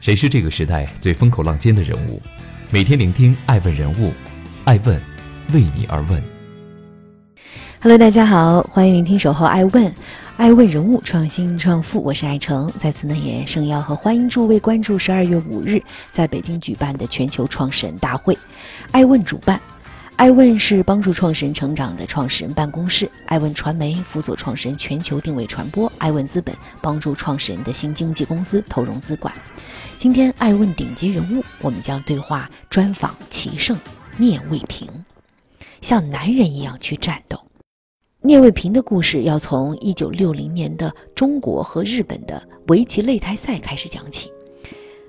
谁是这个时代最风口浪尖的人物？每天聆听爱问人物，爱问为你而问。Hello，大家好，欢迎聆听守候爱问，爱问人物创新创富，我是爱成。在此呢，也盛邀和欢迎诸位关注十二月五日在北京举办的全球创始人大会，爱问主办。爱问是帮助创始人成长的创始人办公室，爱问传媒辅佐创始人全球定位传播，爱问资本帮助创始人的新经纪公司投融资管。今天爱问顶级人物，我们将对话专访棋圣聂卫平，像男人一样去战斗。聂卫平的故事要从一九六零年的中国和日本的围棋擂台赛开始讲起。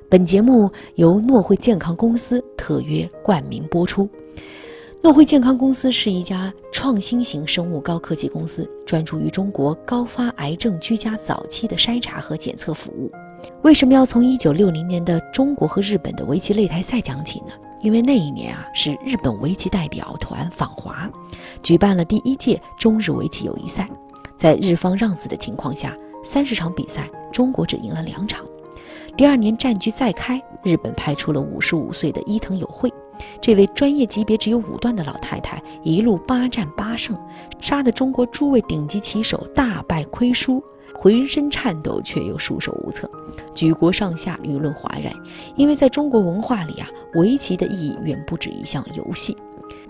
本节目由诺汇健康公司特约冠名播出。诺惠健康公司是一家创新型生物高科技公司，专注于中国高发癌症居家早期的筛查和检测服务。为什么要从1960年的中国和日本的围棋擂台赛讲起呢？因为那一年啊，是日本围棋代表团访华，举办了第一届中日围棋友谊赛。在日方让子的情况下，三十场比赛，中国只赢了两场。第二年战局再开，日本派出了55岁的伊藤友惠。这位专业级别只有五段的老太太，一路八战八胜，杀得中国诸位顶级棋手大败亏输，浑身颤抖却又束手无策，举国上下舆论哗然。因为在中国文化里啊，围棋的意义远不止一项游戏。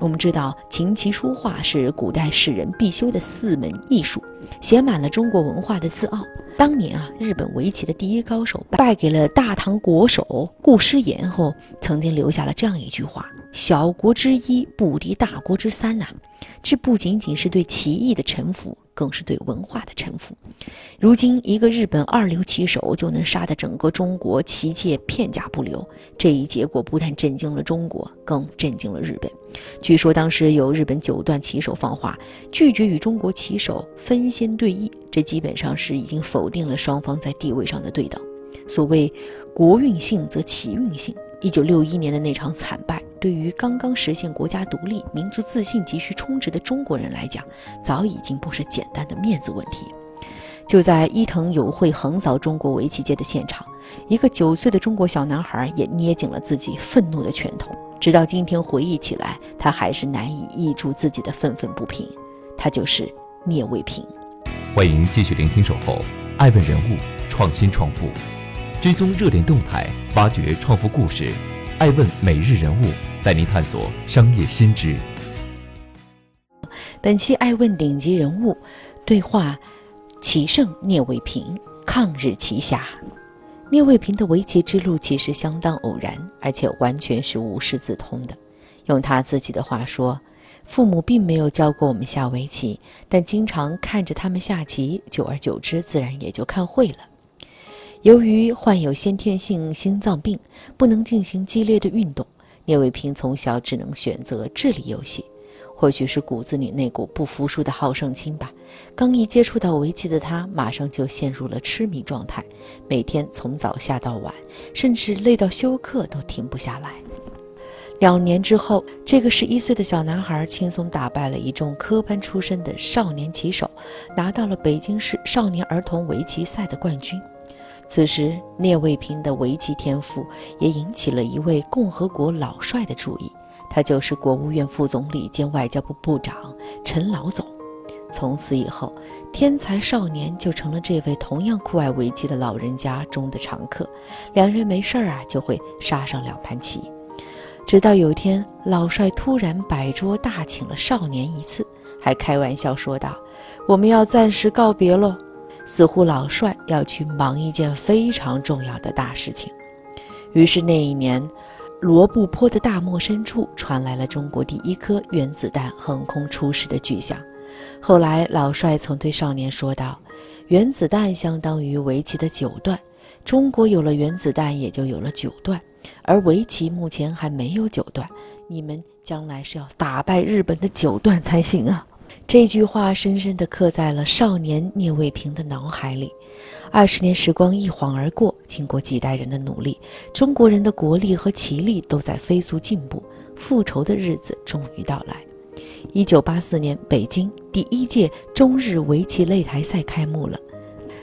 我们知道，琴棋书画是古代世人必修的四门艺术，写满了中国文化的自傲。当年啊，日本围棋的第一高手败给了大唐国手顾师言后，曾经留下了这样一句话：“小国之一不敌大国之三呐。”这不仅仅是对棋艺的臣服，更是对文化的臣服。如今，一个日本二流棋手就能杀得整个中国棋界片甲不留，这一结果不但震惊了中国，更震惊了日本。据说当时有日本九段棋手放话，拒绝与中国棋手分先对弈，这基本上是已经否定了双方在地位上的对等。所谓“国运兴则棋运兴”。一九六一年的那场惨败，对于刚刚实现国家独立、民族自信急需充值的中国人来讲，早已经不是简单的面子问题。就在伊藤友惠横扫中国围棋界的现场，一个九岁的中国小男孩也捏紧了自己愤怒的拳头。直到今天回忆起来，他还是难以抑住自己的愤愤不平。他就是聂卫平。欢迎继续聆听《守候爱问人物创新创富》。追踪热点动态，挖掘创富故事，爱问每日人物带您探索商业新知。本期爱问顶级人物对话：棋圣聂卫平，抗日奇侠。聂卫平的围棋之路其实相当偶然，而且完全是无师自通的。用他自己的话说：“父母并没有教过我们下围棋，但经常看着他们下棋，久而久之，自然也就看会了。”由于患有先天性心脏病，不能进行激烈的运动，聂卫平从小只能选择智力游戏。或许是骨子里那股不服输的好胜心吧，刚一接触到围棋的他，马上就陷入了痴迷状态，每天从早下到晚，甚至累到休克都停不下来。两年之后，这个十一岁的小男孩轻松打败了一众科班出身的少年棋手，拿到了北京市少年儿童围棋赛的冠军。此时，聂卫平的围棋天赋也引起了一位共和国老帅的注意，他就是国务院副总理兼外交部部长陈老总。从此以后，天才少年就成了这位同样酷爱围棋的老人家中的常客。两人没事儿啊，就会杀上两盘棋。直到有一天，老帅突然摆桌大请了少年一次，还开玩笑说道：“我们要暂时告别喽。”似乎老帅要去忙一件非常重要的大事情，于是那一年，罗布泊的大漠深处传来了中国第一颗原子弹横空出世的巨响。后来，老帅曾对少年说道：“原子弹相当于围棋的九段，中国有了原子弹，也就有了九段，而围棋目前还没有九段，你们将来是要打败日本的九段才行啊！”这句话深深地刻在了少年聂卫平的脑海里。二十年时光一晃而过，经过几代人的努力，中国人的国力和棋力都在飞速进步，复仇的日子终于到来。一九八四年，北京第一届中日围棋擂台赛开幕了。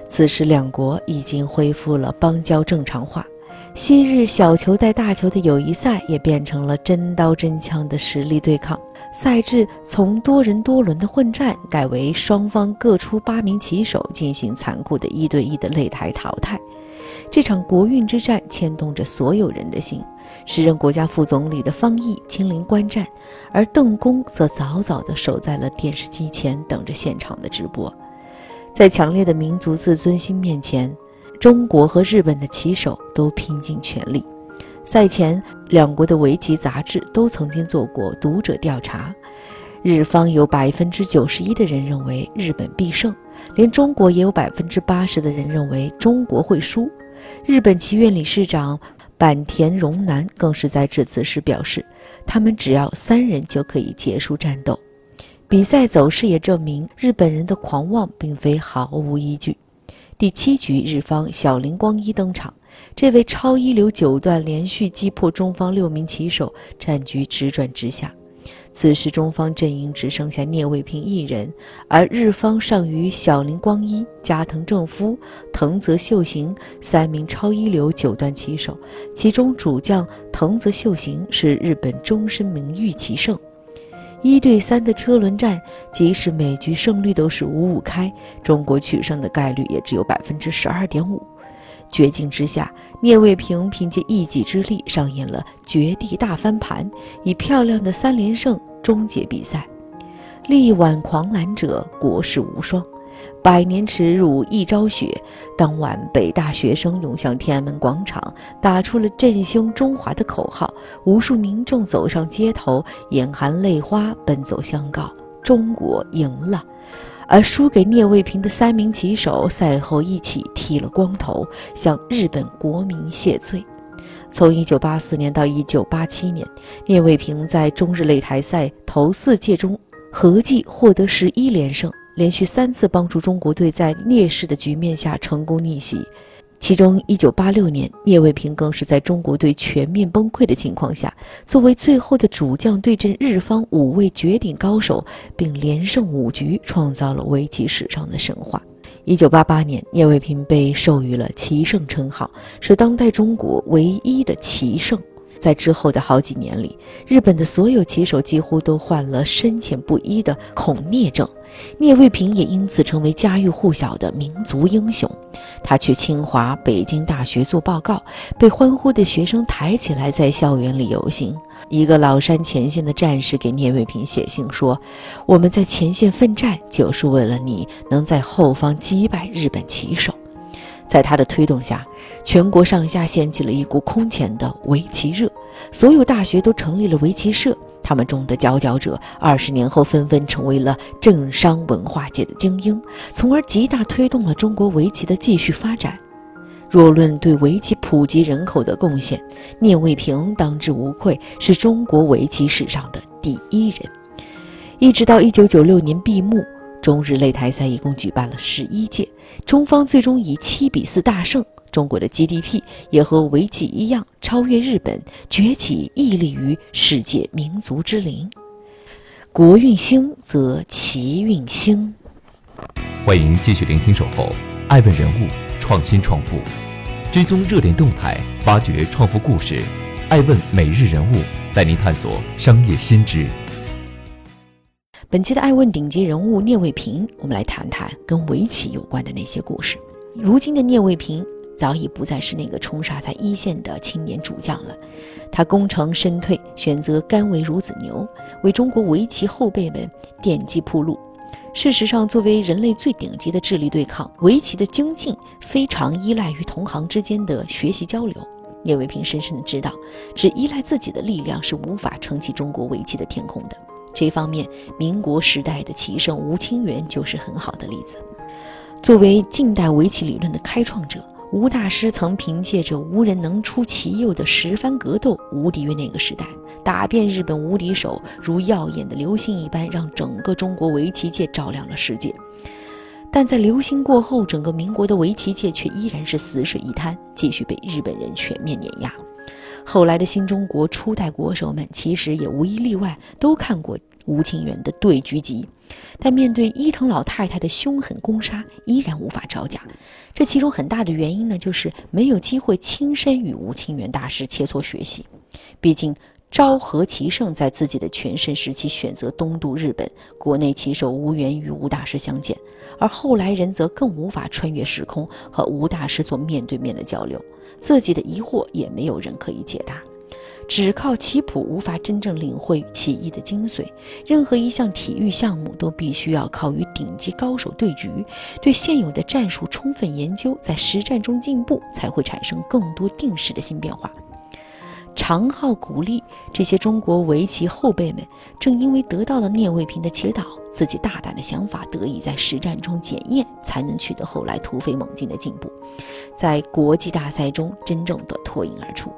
此时，两国已经恢复了邦交正常化。昔日小球带大球的友谊赛也变成了真刀真枪的实力对抗。赛制从多人多轮的混战改为双方各出八名棋手进行残酷的一对一的擂台淘汰。这场国运之战牵动着所有人的心。时任国家副总理的方毅亲临观战，而邓公则早早地守在了电视机前，等着现场的直播。在强烈的民族自尊心面前。中国和日本的棋手都拼尽全力。赛前，两国的围棋杂志都曾经做过读者调查，日方有百分之九十一的人认为日本必胜，连中国也有百分之八十的人认为中国会输。日本棋院理事长坂田荣男更是在致辞时表示，他们只要三人就可以结束战斗。比赛走势也证明，日本人的狂妄并非毫无依据。第七局，日方小林光一登场，这位超一流九段连续击破中方六名棋手，战局直转直下。此时中方阵营只剩下聂卫平一人，而日方尚余小林光一、加藤正夫、藤泽秀行三名超一流九段棋手，其中主将藤泽秀行是日本终身名誉棋圣。一对三的车轮战，即使每局胜率都是五五开，中国取胜的概率也只有百分之十二点五。绝境之下，聂卫平凭借一己之力上演了绝地大翻盘，以漂亮的三连胜终结比赛。力挽狂澜者，国士无双。百年耻辱一朝雪。当晚，北大学生涌向天安门广场，打出了振兴中华的口号。无数民众走上街头，眼含泪花奔走相告：“中国赢了。”而输给聂卫平的三名棋手赛后一起剃了光头，向日本国民谢罪。从1984年到1987年，聂卫平在中日擂台赛头四届中合计获得十一连胜。连续三次帮助中国队在劣势的局面下成功逆袭，其中1986年，聂卫平更是在中国队全面崩溃的情况下，作为最后的主将对阵日方五位绝顶高手，并连胜五局，创造了围棋史上的神话。1988年，聂卫平被授予了棋圣称号，是当代中国唯一的棋圣。在之后的好几年里，日本的所有棋手几乎都患了深浅不一的恐聂症。聂卫平也因此成为家喻户晓的民族英雄。他去清华、北京大学做报告，被欢呼的学生抬起来在校园里游行。一个老山前线的战士给聂卫平写信说：“我们在前线奋战，就是为了你能在后方击败日本棋手。”在他的推动下，全国上下掀起了一股空前的围棋热，所有大学都成立了围棋社。他们中的佼佼者，二十年后纷纷成为了政商文化界的精英，从而极大推动了中国围棋的继续发展。若论对围棋普及人口的贡献，聂卫平当之无愧是中国围棋史上的第一人。一直到一九九六年闭幕，中日擂台赛一共举办了十一届，中方最终以七比四大胜。中国的 GDP 也和围棋一样超越日本，崛起屹立于世界民族之林。国运兴则棋运兴。欢迎继续聆听《守候》，爱问人物，创新创富，追踪热点动态，挖掘创富故事。爱问每日人物带您探索商业新知。本期的爱问顶级人物聂卫平，我们来谈谈跟围棋有关的那些故事。如今的聂卫平。早已不再是那个冲杀在一线的青年主将了，他功成身退，选择甘为孺子牛，为中国围棋后辈们奠基铺路。事实上，作为人类最顶级的智力对抗，围棋的精进非常依赖于同行之间的学习交流。聂卫平深深的知道，只依赖自己的力量是无法撑起中国围棋的天空的。这方面，民国时代的棋圣吴清源就是很好的例子。作为近代围棋理论的开创者。吴大师曾凭借着无人能出其右的十番格斗，无敌于那个时代，打遍日本无敌手，如耀眼的流星一般，让整个中国围棋界照亮了世界。但在流星过后，整个民国的围棋界却依然是死水一滩，继续被日本人全面碾压。后来的新中国初代国手们，其实也无一例外都看过吴清源的对局集，但面对伊藤老太太的凶狠攻杀，依然无法招架。这其中很大的原因呢，就是没有机会亲身与吴清源大师切磋学习。毕竟。昭和棋圣在自己的全盛时期选择东渡日本，国内棋手无缘与吴大师相见，而后来人则更无法穿越时空和吴大师做面对面的交流，自己的疑惑也没有人可以解答，只靠棋谱无法真正领会棋艺的精髓。任何一项体育项目都必须要靠与顶级高手对局，对现有的战术充分研究，在实战中进步，才会产生更多定式的新变化。常浩鼓励这些中国围棋后辈们，正因为得到了聂卫平的指导，自己大胆的想法得以在实战中检验，才能取得后来突飞猛进的进步，在国际大赛中真正的脱颖而出。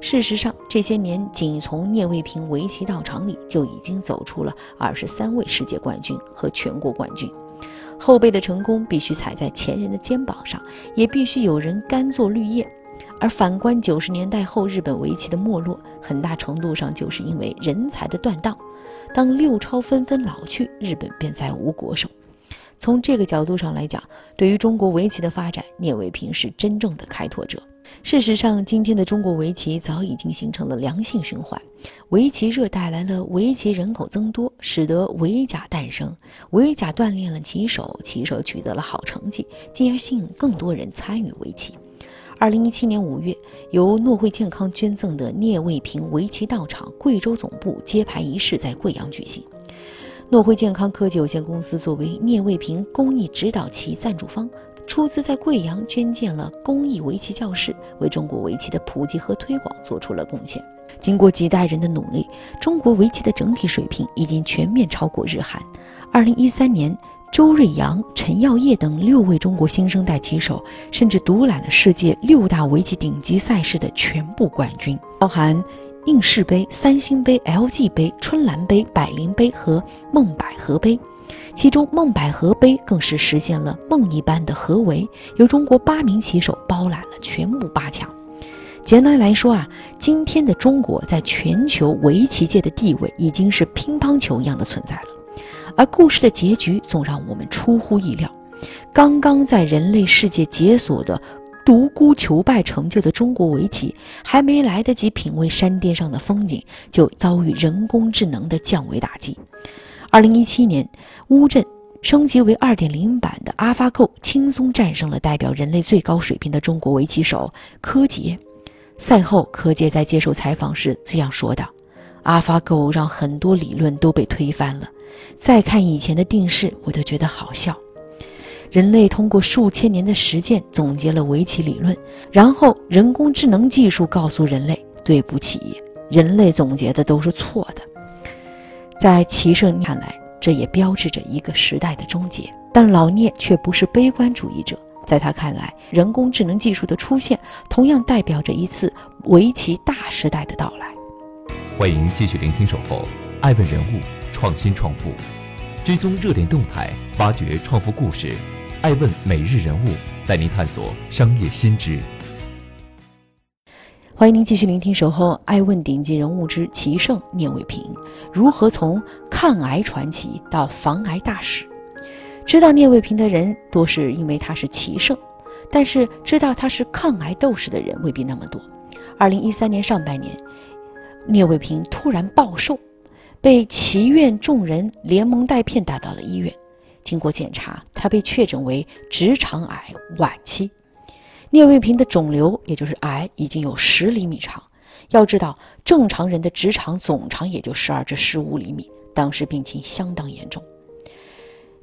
事实上，这些年仅从聂卫平围棋道场里就已经走出了二十三位世界冠军和全国冠军。后辈的成功必须踩在前人的肩膀上，也必须有人甘做绿叶。而反观九十年代后日本围棋的没落，很大程度上就是因为人才的断档。当六超纷纷老去，日本便再无国手。从这个角度上来讲，对于中国围棋的发展，聂卫平是真正的开拓者。事实上，今天的中国围棋早已经形成了良性循环，围棋热带来了围棋人口增多，使得围甲诞生，围甲锻炼了棋手，棋手取得了好成绩，进而吸引更多人参与围棋。二零一七年五月，由诺惠健康捐赠的聂卫平围棋道场贵州总部揭牌仪式在贵阳举行。诺惠健康科技有限公司作为聂卫平公益指导棋赞助方，出资在贵阳捐建了公益围棋教室，为中国围棋的普及和推广做出了贡献。经过几代人的努力，中国围棋的整体水平已经全面超过日韩。二零一三年。周瑞阳、陈耀烨等六位中国新生代棋手，甚至独揽了世界六大围棋顶级赛事的全部冠军，包含应氏杯、三星杯、LG 杯、春兰杯、百灵杯和梦百合杯。其中，梦百合杯更是实现了梦一般的合围，由中国八名棋手包揽了全部八强。简单来说啊，今天的中国在全球围棋界的地位已经是乒乓球一样的存在了。而故事的结局总让我们出乎意料。刚刚在人类世界解锁的独孤求败成就的中国围棋，还没来得及品味山巅上的风景，就遭遇人工智能的降维打击。二零一七年，乌镇升级为二点零版的 AlphaGo 轻松战胜了代表人类最高水平的中国围棋手柯洁。赛后，柯洁在接受采访时这样说道：“AlphaGo 让很多理论都被推翻了。”再看以前的定式，我都觉得好笑。人类通过数千年的实践总结了围棋理论，然后人工智能技术告诉人类：“对不起，人类总结的都是错的。”在棋圣看来，这也标志着一个时代的终结。但老聂却不是悲观主义者，在他看来，人工智能技术的出现同样代表着一次围棋大时代的到来。欢迎继续聆听《守候爱问人物》。创新创富，追踪热点动态，挖掘创富故事。爱问每日人物带您探索商业新知。欢迎您继续聆听《守候爱问顶级人物之棋圣聂卫平》，如何从抗癌传奇到防癌大使？知道聂卫平的人多是因为他是棋圣，但是知道他是抗癌斗士的人未必那么多。二零一三年上半年，聂卫平突然暴瘦。被祈院众人连蒙带骗带到了医院，经过检查，他被确诊为直肠癌晚期。聂卫平的肿瘤，也就是癌，已经有十厘米长。要知道，正常人的直肠总长也就十二至十五厘米。当时病情相当严重。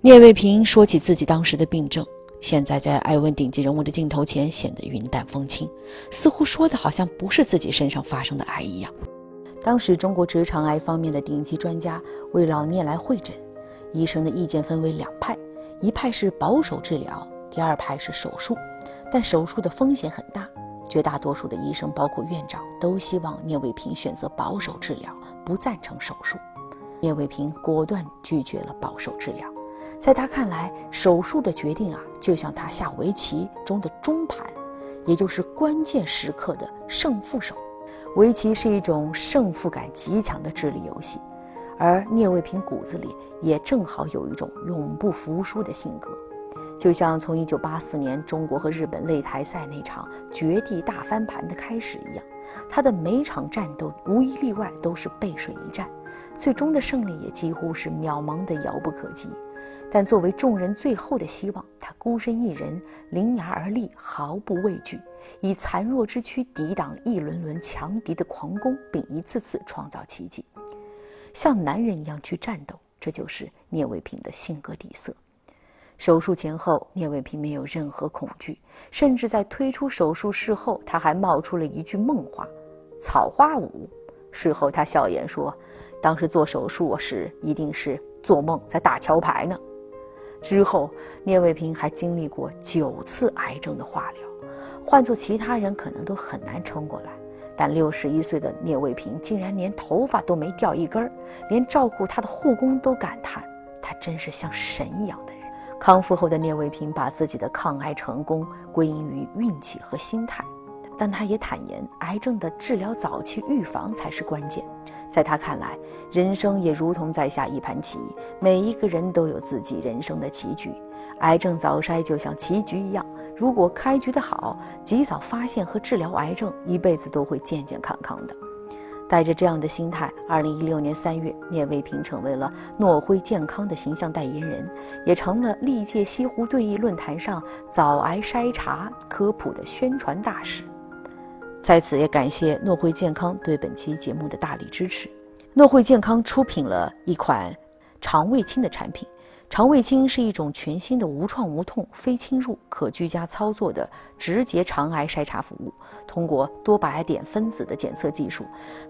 聂卫平说起自己当时的病症，现在在艾问顶级人物的镜头前显得云淡风轻，似乎说的好像不是自己身上发生的癌一样。当时，中国直肠癌方面的顶级专家为老聂来会诊，医生的意见分为两派，一派是保守治疗，第二派是手术。但手术的风险很大，绝大多数的医生，包括院长，都希望聂卫平选择保守治疗，不赞成手术。聂卫平果断拒绝了保守治疗，在他看来，手术的决定啊，就像他下围棋中的中盘，也就是关键时刻的胜负手。围棋是一种胜负感极强的智力游戏，而聂卫平骨子里也正好有一种永不服输的性格。就像从1984年中国和日本擂台赛那场绝地大翻盘的开始一样，他的每场战斗无一例外都是背水一战，最终的胜利也几乎是渺茫的遥不可及。但作为众人最后的希望，他孤身一人伶牙而立，毫不畏惧，以残弱之躯抵挡一轮轮强敌的狂攻，并一次次创造奇迹，像男人一样去战斗。这就是聂卫平的性格底色。手术前后，聂卫平没有任何恐惧，甚至在推出手术室后，他还冒出了一句梦话：“草花舞。”事后他笑言说：“当时做手术时，一定是做梦在打桥牌呢。”之后，聂卫平还经历过九次癌症的化疗，换做其他人可能都很难撑过来，但六十一岁的聂卫平竟然连头发都没掉一根儿，连照顾他的护工都感叹：“他真是像神一样的人。”康复后的聂卫平把自己的抗癌成功归因于运气和心态，但他也坦言，癌症的治疗早期预防才是关键。在他看来，人生也如同在下一盘棋，每一个人都有自己人生的棋局。癌症早筛就像棋局一样，如果开局的好，及早发现和治疗癌症，一辈子都会健健康康的。带着这样的心态，二零一六年三月，聂卫平成为了诺辉健康的形象代言人，也成了历届西湖对弈论坛上早癌筛查科普的宣传大使。在此也感谢诺辉健康对本期节目的大力支持。诺辉健康出品了一款肠胃清的产品。肠胃清是一种全新的无创无痛、非侵入、可居家操作的直接肠癌筛查服务。通过多白点分子的检测技术，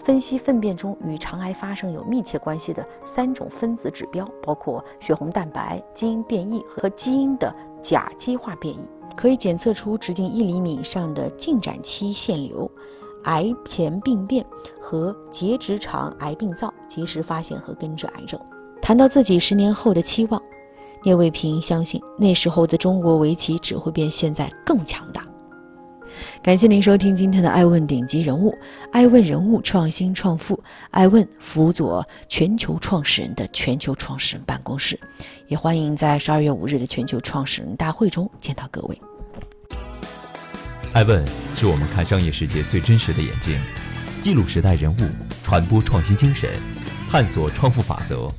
分析粪便中与肠癌发生有密切关系的三种分子指标，包括血红蛋白、基因变异和基因的甲基化变异，可以检测出直径一厘米以上的进展期腺瘤、癌前病变和结直肠癌病灶，及时发现和根治癌症。谈到自己十年后的期望。聂卫平相信，那时候的中国围棋只会比现在更强大。感谢您收听今天的《爱问顶级人物》，爱问人物创新创富，爱问辅佐全球创始人的全球创始人办公室，也欢迎在十二月五日的全球创始人大会中见到各位。爱问是我们看商业世界最真实的眼睛，记录时代人物，传播创新精神，探索创富法则。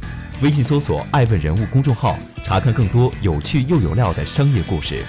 微信搜索“爱问人物”公众号，查看更多有趣又有料的商业故事。